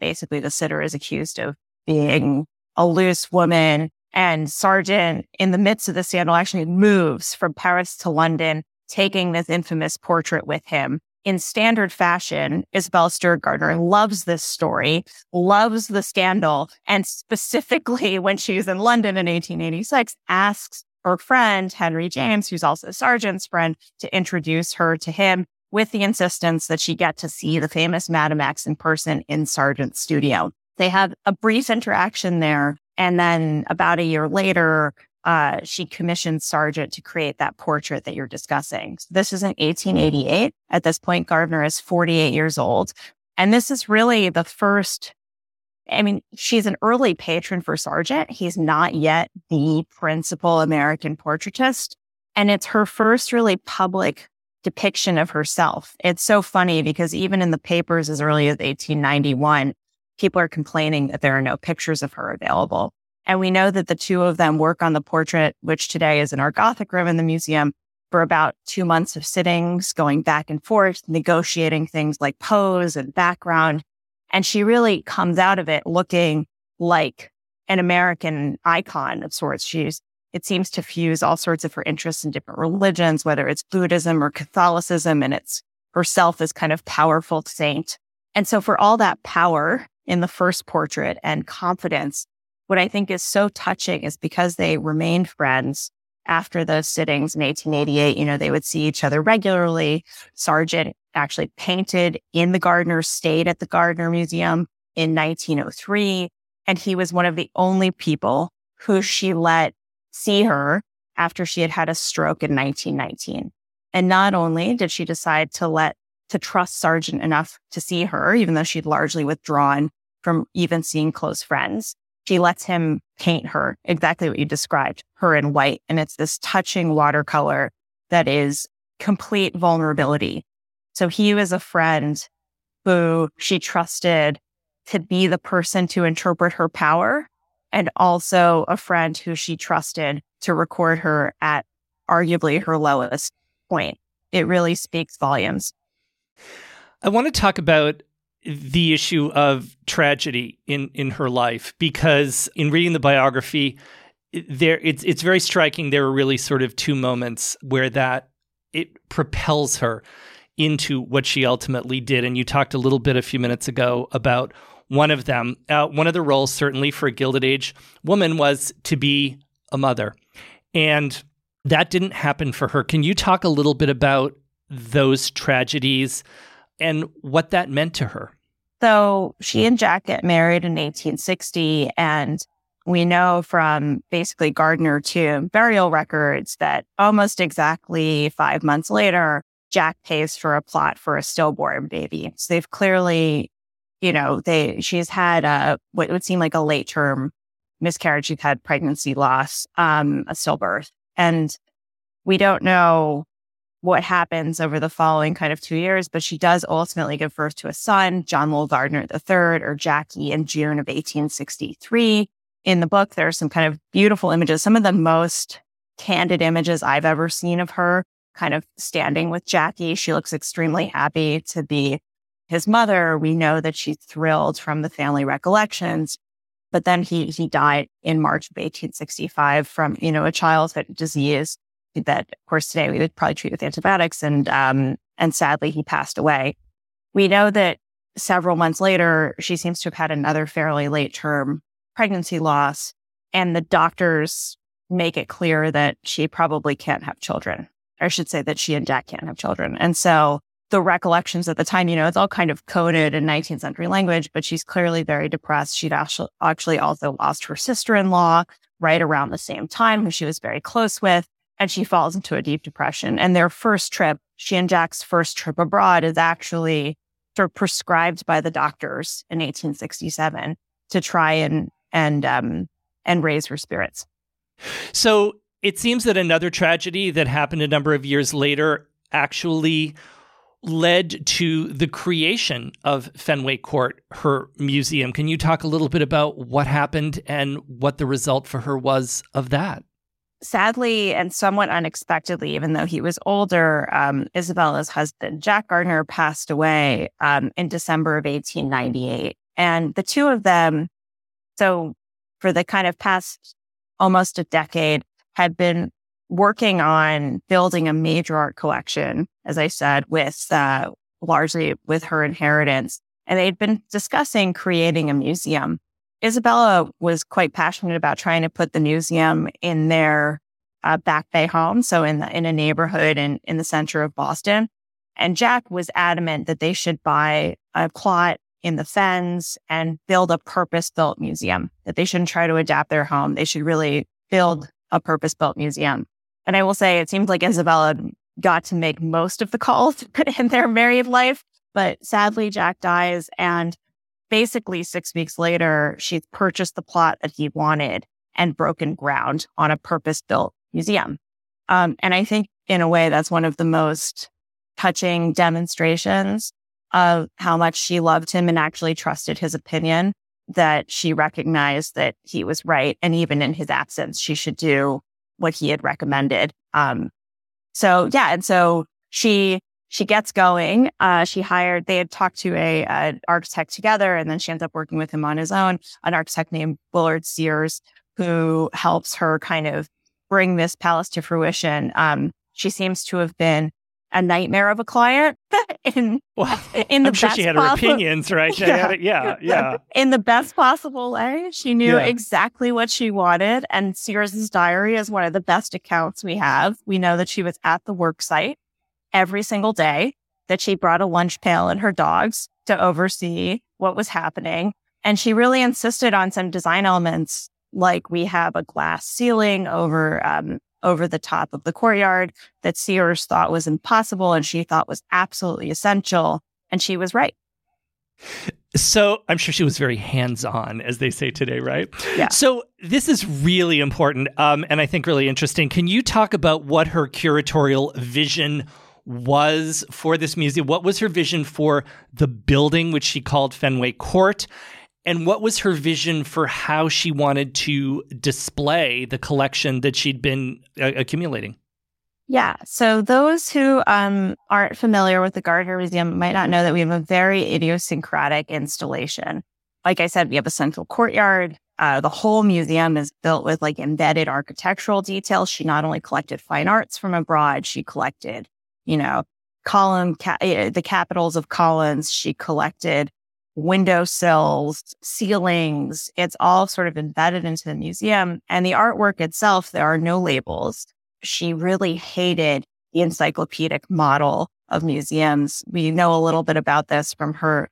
[SPEAKER 2] Basically, the sitter is accused of being a loose woman. And Sargent, in the midst of the scandal, actually moves from Paris to London, taking this infamous portrait with him. In standard fashion, Isabella Stewart Gardner loves this story, loves the scandal, and specifically <laughs> when she's in London in 1886, asks her friend, Henry James, who's also Sargent's friend, to introduce her to him with the insistence that she get to see the famous Madame X in person in Sargent's studio. They have a brief interaction there. And then about a year later, uh, she commissioned Sargent to create that portrait that you're discussing. So this is in 1888. At this point, Gardner is 48 years old. And this is really the first I mean, she's an early patron for Sargent. He's not yet the principal American portraitist. And it's her first really public depiction of herself. It's so funny because even in the papers as early as 1891, people are complaining that there are no pictures of her available. And we know that the two of them work on the portrait, which today is in our Gothic room in the museum, for about two months of sittings, going back and forth, negotiating things like pose and background. And she really comes out of it looking like an American icon of sorts. She's, it seems to fuse all sorts of her interests in different religions, whether it's Buddhism or Catholicism, and it's herself as kind of powerful saint. And so for all that power in the first portrait and confidence, what I think is so touching is because they remained friends after those sittings in 1888, you know, they would see each other regularly. Sargent actually painted in the Gardner, stayed at the Gardner Museum in 1903. And he was one of the only people who she let see her after she had had a stroke in 1919. And not only did she decide to let, to trust Sargent enough to see her, even though she'd largely withdrawn from even seeing close friends, she lets him paint her exactly what you described, her in white. And it's this touching watercolor that is complete vulnerability. So he was a friend who she trusted to be the person to interpret her power and also a friend who she trusted to record her at arguably her lowest point. It really speaks volumes.
[SPEAKER 1] I want to talk about the issue of tragedy in in her life because in reading the biography there it's it's very striking there are really sort of two moments where that it propels her into what she ultimately did and you talked a little bit a few minutes ago about one of them uh, one of the roles certainly for a gilded age woman was to be a mother and that didn't happen for her can you talk a little bit about those tragedies and what that meant to her.
[SPEAKER 2] So she and Jack get married in 1860. And we know from basically Gardner to burial records that almost exactly five months later, Jack pays for a plot for a stillborn baby. So they've clearly, you know, they, she's had a, what would seem like a late term miscarriage. She's had pregnancy loss, um, a stillbirth. And we don't know what happens over the following kind of two years, but she does ultimately give birth to a son, John Lowell Gardner III, or Jackie, in June of 1863. In the book, there are some kind of beautiful images, some of the most candid images I've ever seen of her kind of standing with Jackie. She looks extremely happy to be his mother. We know that she's thrilled from the family recollections. But then he he died in March of 1865 from, you know, a childhood disease that, of course, today we would probably treat with antibiotics. And, um, and sadly, he passed away. We know that several months later, she seems to have had another fairly late term pregnancy loss. And the doctors make it clear that she probably can't have children. I should say that she and Jack can't have children. And so the recollections at the time, you know, it's all kind of coded in 19th century language, but she's clearly very depressed. She'd actually also lost her sister in law right around the same time, who she was very close with. And she falls into a deep depression. And their first trip, she and Jack's first trip abroad, is actually sort of prescribed by the doctors in 1867 to try and and um, and raise her spirits.
[SPEAKER 1] So it seems that another tragedy that happened a number of years later actually led to the creation of Fenway Court, her museum. Can you talk a little bit about what happened and what the result for her was of that?
[SPEAKER 2] Sadly and somewhat unexpectedly, even though he was older, um, Isabella's husband, Jack Gardner, passed away um, in December of 1898. And the two of them, so for the kind of past almost a decade, had been working on building a major art collection, as I said, with uh, largely with her inheritance. And they'd been discussing creating a museum. Isabella was quite passionate about trying to put the museum in their uh, back bay home, so in the, in a neighborhood in in the center of Boston. And Jack was adamant that they should buy a plot in the fens and build a purpose built museum. That they shouldn't try to adapt their home; they should really build a purpose built museum. And I will say, it seems like Isabella got to make most of the calls <laughs> in their married life. But sadly, Jack dies. And basically, six weeks later, she's purchased the plot that he wanted and broken ground on a purpose built museum. Um, and I think, in a way, that's one of the most touching demonstrations of how much she loved him and actually trusted his opinion, that she recognized that he was right. And even in his absence, she should do what he had recommended. Um, so yeah, and so she she gets going. Uh, she hired. They had talked to a, a architect together, and then she ends up working with him on his own. An architect named Willard Sears, who helps her kind of bring this palace to fruition. Um, she seems to have been a nightmare of a client <laughs> in
[SPEAKER 1] well, in the I'm sure she had her opinions, right? Yeah, yeah, <laughs> yeah.
[SPEAKER 2] In the best possible way. She knew yeah. exactly what she wanted. And Sears's diary is one of the best accounts we have. We know that she was at the work site every single day, that she brought a lunch pail and her dogs to oversee what was happening. And she really insisted on some design elements like we have a glass ceiling over um, over the top of the courtyard that Sears thought was impossible and she thought was absolutely essential. And she was right.
[SPEAKER 1] So I'm sure she was very hands on, as they say today, right?
[SPEAKER 2] Yeah.
[SPEAKER 1] So this is really important um, and I think really interesting. Can you talk about what her curatorial vision was for this museum? What was her vision for the building, which she called Fenway Court? And what was her vision for how she wanted to display the collection that she'd been uh, accumulating?
[SPEAKER 2] Yeah. So those who um, aren't familiar with the Gardner Museum might not know that we have a very idiosyncratic installation. Like I said, we have a central courtyard. Uh, the whole museum is built with like embedded architectural details. She not only collected fine arts from abroad, she collected, you know, column, ca- eh, the capitals of columns. She collected windowsills, ceilings. It's all sort of embedded into the museum. And the artwork itself, there are no labels. She really hated the encyclopedic model of museums. We know a little bit about this from her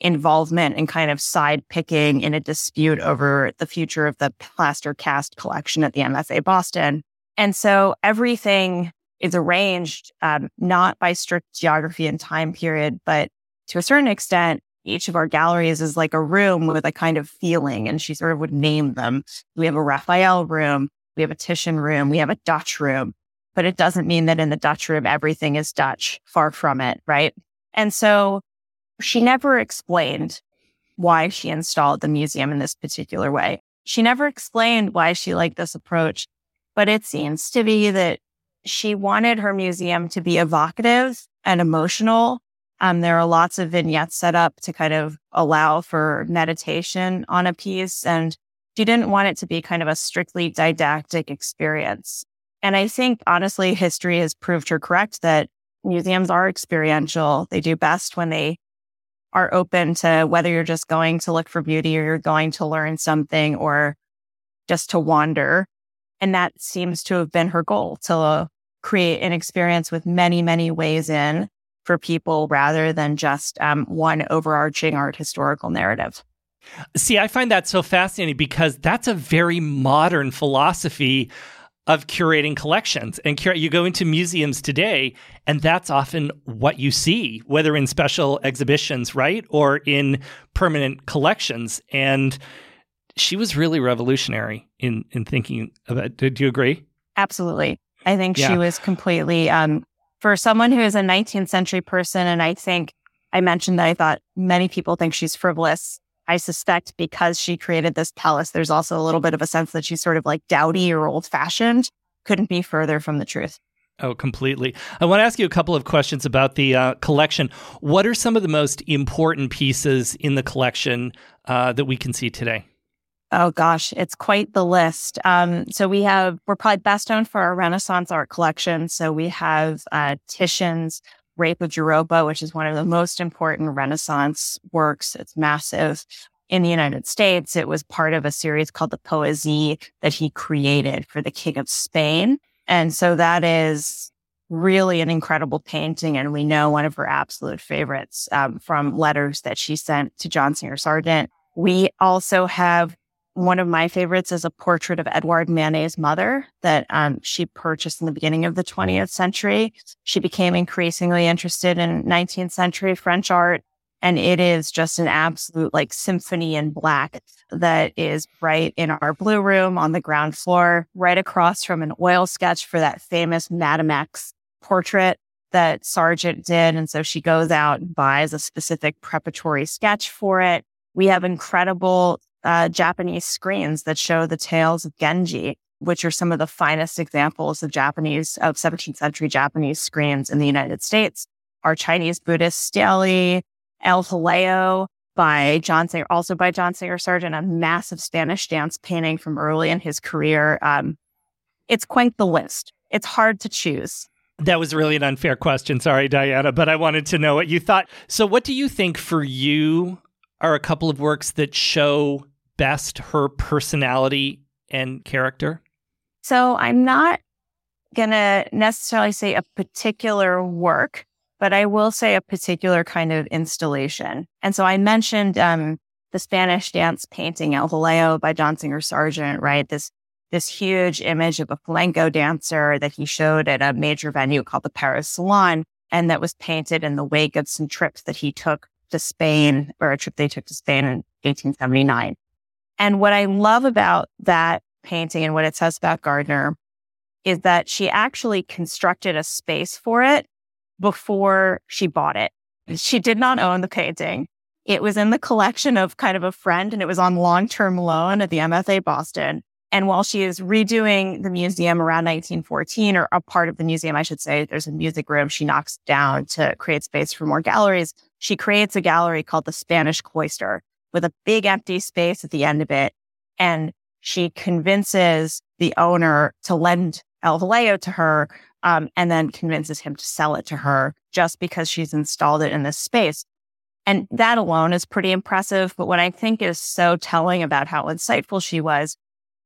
[SPEAKER 2] involvement in kind of side picking in a dispute over the future of the plaster cast collection at the MFA Boston. And so everything is arranged um, not by strict geography and time period, but to a certain extent each of our galleries is like a room with a kind of feeling. And she sort of would name them. We have a Raphael room. We have a Titian room. We have a Dutch room. But it doesn't mean that in the Dutch room, everything is Dutch. Far from it. Right. And so she never explained why she installed the museum in this particular way. She never explained why she liked this approach, but it seems to be that she wanted her museum to be evocative and emotional um, there are lots of vignettes set up to kind of allow for meditation on a piece. And she didn't want it to be kind of a strictly didactic experience. And I think honestly, history has proved her correct that museums are experiential. They do best when they are open to whether you're just going to look for beauty or you're going to learn something or just to wander. And that seems to have been her goal to create an experience with many, many ways in for people rather than just um, one overarching art historical narrative.
[SPEAKER 1] See, I find that so fascinating because that's a very modern philosophy of curating collections. And cur- you go into museums today, and that's often what you see, whether in special exhibitions, right, or in permanent collections. And she was really revolutionary in in thinking about. Do you agree?
[SPEAKER 2] Absolutely, I think yeah. she was completely. Um, for someone who is a 19th century person, and I think I mentioned that I thought many people think she's frivolous. I suspect because she created this palace, there's also a little bit of a sense that she's sort of like dowdy or old fashioned. Couldn't be further from the truth.
[SPEAKER 1] Oh, completely. I want to ask you a couple of questions about the uh, collection. What are some of the most important pieces in the collection uh, that we can see today?
[SPEAKER 2] Oh gosh, it's quite the list. Um, so we have we're probably best known for our Renaissance art collection. So we have uh, Titian's Rape of Europa, which is one of the most important Renaissance works. It's massive. In the United States, it was part of a series called the Poesie that he created for the King of Spain. And so that is really an incredible painting. And we know one of her absolute favorites um, from letters that she sent to John Singer Sargent. We also have one of my favorites is a portrait of Edouard Manet's mother that um, she purchased in the beginning of the 20th century. She became increasingly interested in 19th century French art. And it is just an absolute like symphony in black that is right in our blue room on the ground floor, right across from an oil sketch for that famous Madame X portrait that Sargent did. And so she goes out and buys a specific preparatory sketch for it. We have incredible uh, Japanese screens that show the tales of Genji, which are some of the finest examples of Japanese, of 17th century Japanese screens in the United States. Our Chinese Buddhist stele, El Jaleo by John also by John Singer Sargent, a massive Spanish dance painting from early in his career. Um, it's quite the list. It's hard to choose.
[SPEAKER 1] That was really an unfair question. Sorry, Diana, but I wanted to know what you thought. So, what do you think for you are a couple of works that show best her personality and character?
[SPEAKER 2] So I'm not going to necessarily say a particular work, but I will say a particular kind of installation. And so I mentioned um, the Spanish dance painting El Jaleo by John Singer Sargent, right? This this huge image of a flamenco dancer that he showed at a major venue called the Paris Salon, and that was painted in the wake of some trips that he took to Spain, or a trip they took to Spain in 1879. And what I love about that painting and what it says about Gardner is that she actually constructed a space for it before she bought it. She did not own the painting. It was in the collection of kind of a friend and it was on long term loan at the MFA Boston. And while she is redoing the museum around 1914, or a part of the museum, I should say, there's a music room she knocks down to create space for more galleries. She creates a gallery called the Spanish Cloister with a big empty space at the end of it. And she convinces the owner to lend El Jaleo to her, um, and then convinces him to sell it to her just because she's installed it in this space. And that alone is pretty impressive. But what I think is so telling about how insightful she was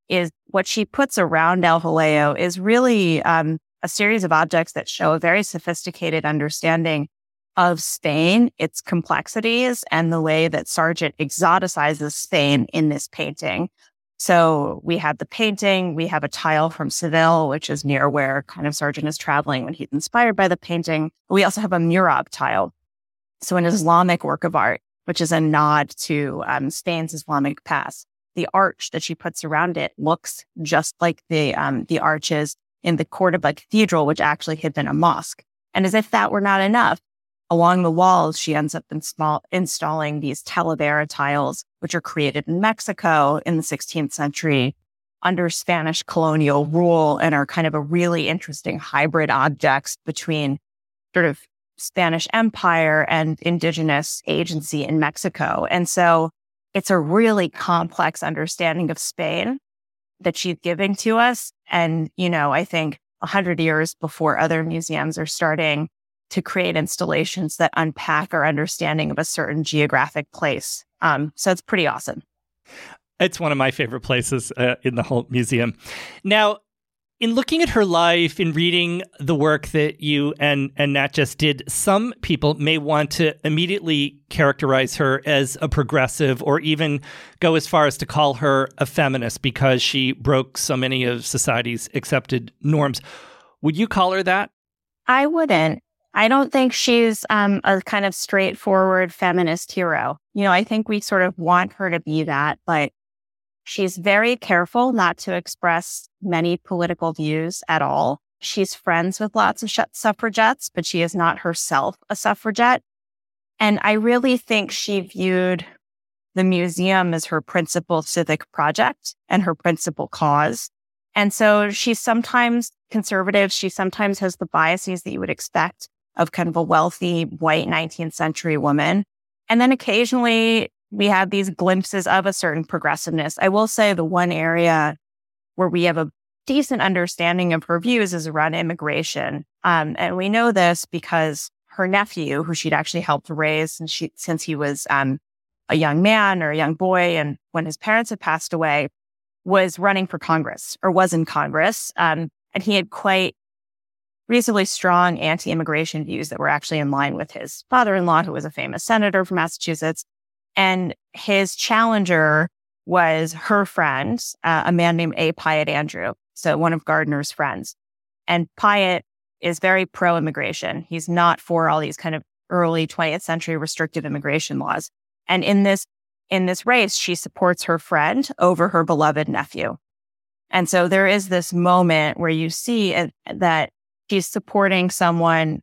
[SPEAKER 2] is what she puts around El Jaleo is really um, a series of objects that show a very sophisticated understanding of Spain, its complexities, and the way that Sargent exoticizes Spain in this painting. So we have the painting, we have a tile from Seville, which is near where kind of Sargent is traveling when he's inspired by the painting. We also have a Murab tile. So an Islamic work of art, which is a nod to um, Spain's Islamic past. The arch that she puts around it looks just like the um, the arches in the Cordoba Cathedral, which actually had been a mosque. And as if that were not enough, along the walls, she ends up small, installing these talavera tiles, which are created in Mexico in the 16th century under Spanish colonial rule and are kind of a really interesting hybrid objects between sort of Spanish empire and indigenous agency in Mexico. And so it's a really complex understanding of Spain that she's giving to us. And, you know, I think 100 years before other museums are starting to create installations that unpack our understanding of a certain geographic place. Um, so it's pretty awesome.
[SPEAKER 1] It's one of my favorite places uh, in the whole museum. Now, in looking at her life, in reading the work that you and, and Nat just did, some people may want to immediately characterize her as a progressive or even go as far as to call her a feminist because she broke so many of society's accepted norms. Would you call her that?
[SPEAKER 2] I wouldn't. I don't think she's um, a kind of straightforward feminist hero. You know, I think we sort of want her to be that, but She's very careful not to express many political views at all. She's friends with lots of suffragettes, but she is not herself a suffragette. And I really think she viewed the museum as her principal civic project and her principal cause. And so she's sometimes conservative. She sometimes has the biases that you would expect of kind of a wealthy white 19th century woman. And then occasionally we have these glimpses of a certain progressiveness. I will say the one area where we have a decent understanding of her views is around immigration. Um, and we know this because her nephew, who she'd actually helped raise since, she, since he was um, a young man or a young boy, and when his parents had passed away, was running for Congress or was in Congress. Um, and he had quite reasonably strong anti immigration views that were actually in line with his father in law, who was a famous senator from Massachusetts. And his challenger was her friend, uh, a man named A. Piatt Andrew. So one of Gardner's friends. And Piatt is very pro immigration. He's not for all these kind of early 20th century restrictive immigration laws. And in this, in this race, she supports her friend over her beloved nephew. And so there is this moment where you see it, that she's supporting someone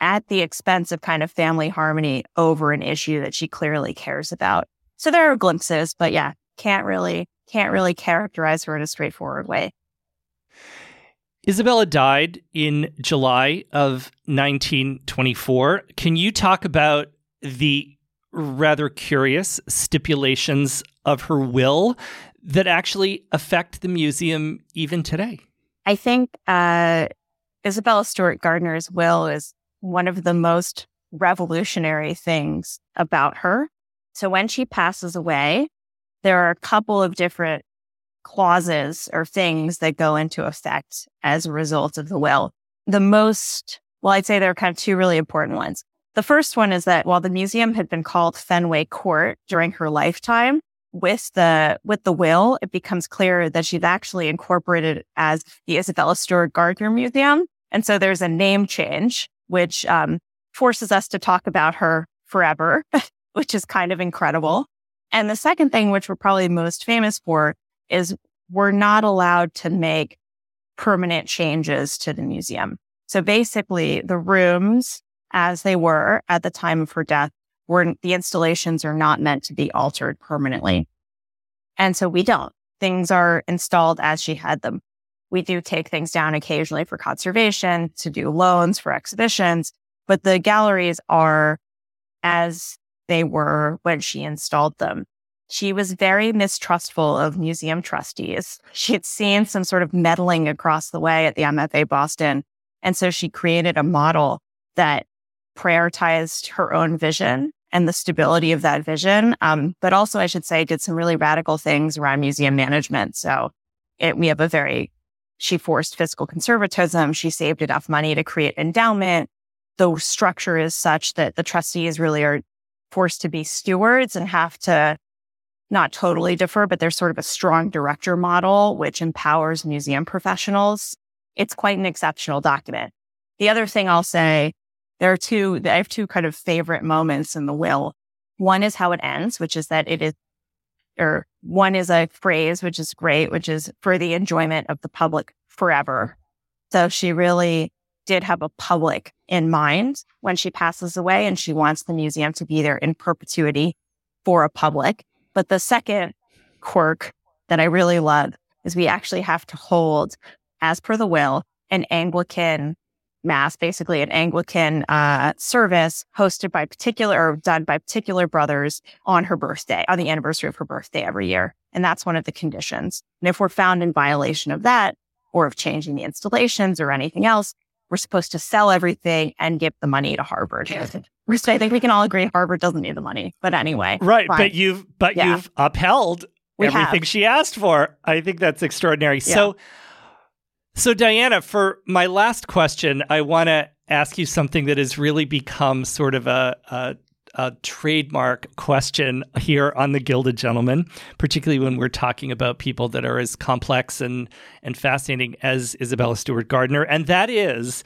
[SPEAKER 2] at the expense of kind of family harmony over an issue that she clearly cares about. So there are glimpses, but yeah, can't really can't really characterize her in a straightforward way.
[SPEAKER 1] Isabella died in July of 1924. Can you talk about the rather curious stipulations of her will that actually affect the museum even today?
[SPEAKER 2] I think uh, Isabella Stewart Gardner's will is one of the most revolutionary things about her. So when she passes away, there are a couple of different clauses or things that go into effect as a result of the will. The most, well, I'd say there are kind of two really important ones. The first one is that while the museum had been called Fenway Court during her lifetime, with the with the will, it becomes clear that she's actually incorporated as the Isabella Stewart Gardner Museum. And so there's a name change which um, forces us to talk about her forever, <laughs> which is kind of incredible. And the second thing, which we're probably most famous for, is we're not allowed to make permanent changes to the museum. So basically, the rooms as they were at the time of her death the installations are not meant to be altered permanently. And so we don't. Things are installed as she had them. We do take things down occasionally for conservation, to do loans for exhibitions, but the galleries are as they were when she installed them. She was very mistrustful of museum trustees. She had seen some sort of meddling across the way at the MFA Boston. And so she created a model that prioritized her own vision and the stability of that vision. Um, but also, I should say, did some really radical things around museum management. So it, we have a very she forced fiscal conservatism. She saved enough money to create endowment. The structure is such that the trustees really are forced to be stewards and have to not totally defer, but there's sort of a strong director model, which empowers museum professionals. It's quite an exceptional document. The other thing I'll say, there are two, I have two kind of favorite moments in the will. One is how it ends, which is that it is or one is a phrase, which is great, which is for the enjoyment of the public forever. So she really did have a public in mind when she passes away and she wants the museum to be there in perpetuity for a public. But the second quirk that I really love is we actually have to hold, as per the will, an Anglican mass, basically an Anglican uh, service hosted by particular or done by particular brothers on her birthday, on the anniversary of her birthday every year. And that's one of the conditions. And if we're found in violation of that, or of changing the installations or anything else. We're supposed to sell everything and give the money to Harvard. Which <laughs> I think we can all agree Harvard doesn't need the money. But anyway.
[SPEAKER 1] Right. Fine. But you've but yeah. you've upheld we everything have. she asked for. I think that's extraordinary. Yeah. So so Diana, for my last question, I want to ask you something that has really become sort of a, a a trademark question here on the Gilded Gentleman, particularly when we're talking about people that are as complex and and fascinating as Isabella Stewart Gardner, and that is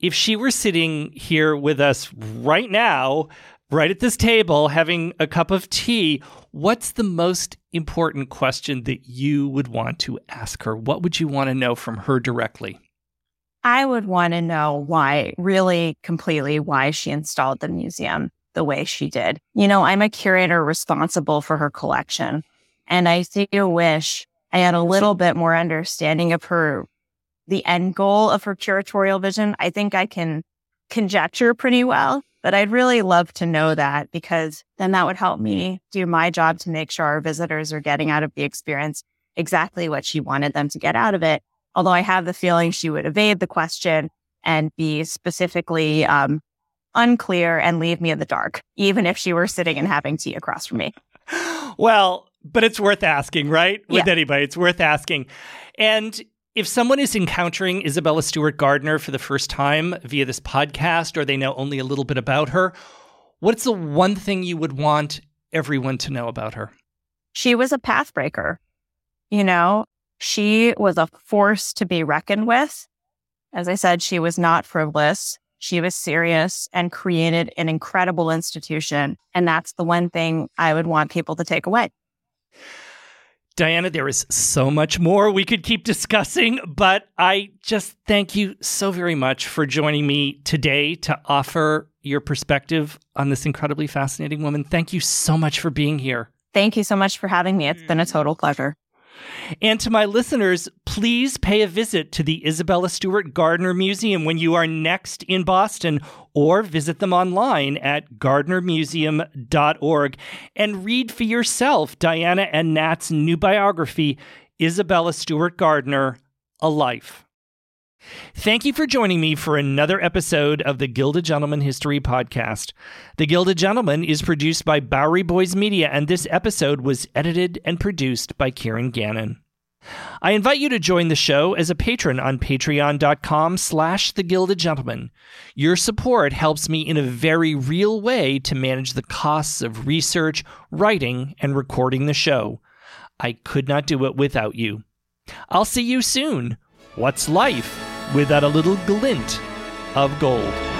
[SPEAKER 1] if she were sitting here with us right now, right at this table, having a cup of tea, what's the most important question that you would want to ask her? What would you want to know from her directly?
[SPEAKER 2] I would want to know why, really completely, why she installed the museum the way she did. You know, I'm a curator responsible for her collection, and I do wish I had a little bit more understanding of her, the end goal of her curatorial vision. I think I can conjecture pretty well, but I'd really love to know that because then that would help me do my job to make sure our visitors are getting out of the experience exactly what she wanted them to get out of it. Although I have the feeling she would evade the question and be specifically um, unclear and leave me in the dark, even if she were sitting and having tea across from me. <laughs>
[SPEAKER 1] Well, but it's worth asking, right? With yeah. anybody, it's worth asking. And if someone is encountering Isabella Stewart Gardner for the first time via this podcast, or they know only a little bit about her, what's the one thing you would want everyone to know about her?
[SPEAKER 2] She was a pathbreaker. You know, she was a force to be reckoned with. As I said, she was not frivolous. She was serious and created an incredible institution. And that's the one thing I would want people to take away.
[SPEAKER 1] Diana, there is so much more we could keep discussing, but I just thank you so very much for joining me today to offer your perspective on this incredibly fascinating woman. Thank you so much for being here.
[SPEAKER 2] Thank you so much for having me. It's been a total pleasure.
[SPEAKER 1] And to my listeners, please pay a visit to the Isabella Stewart Gardner Museum when you are next in Boston or visit them online at gardnermuseum.org and read for yourself Diana and Nat's new biography, Isabella Stewart Gardner A Life. Thank you for joining me for another episode of the Gilded Gentleman History Podcast. The Gilded Gentleman is produced by Bowery Boys Media, and this episode was edited and produced by Kieran Gannon. I invite you to join the show as a patron on patreon.com slash the Gentleman. Your support helps me in a very real way to manage the costs of research, writing, and recording the show. I could not do it without you. I'll see you soon. What's life? Without a little glint of gold.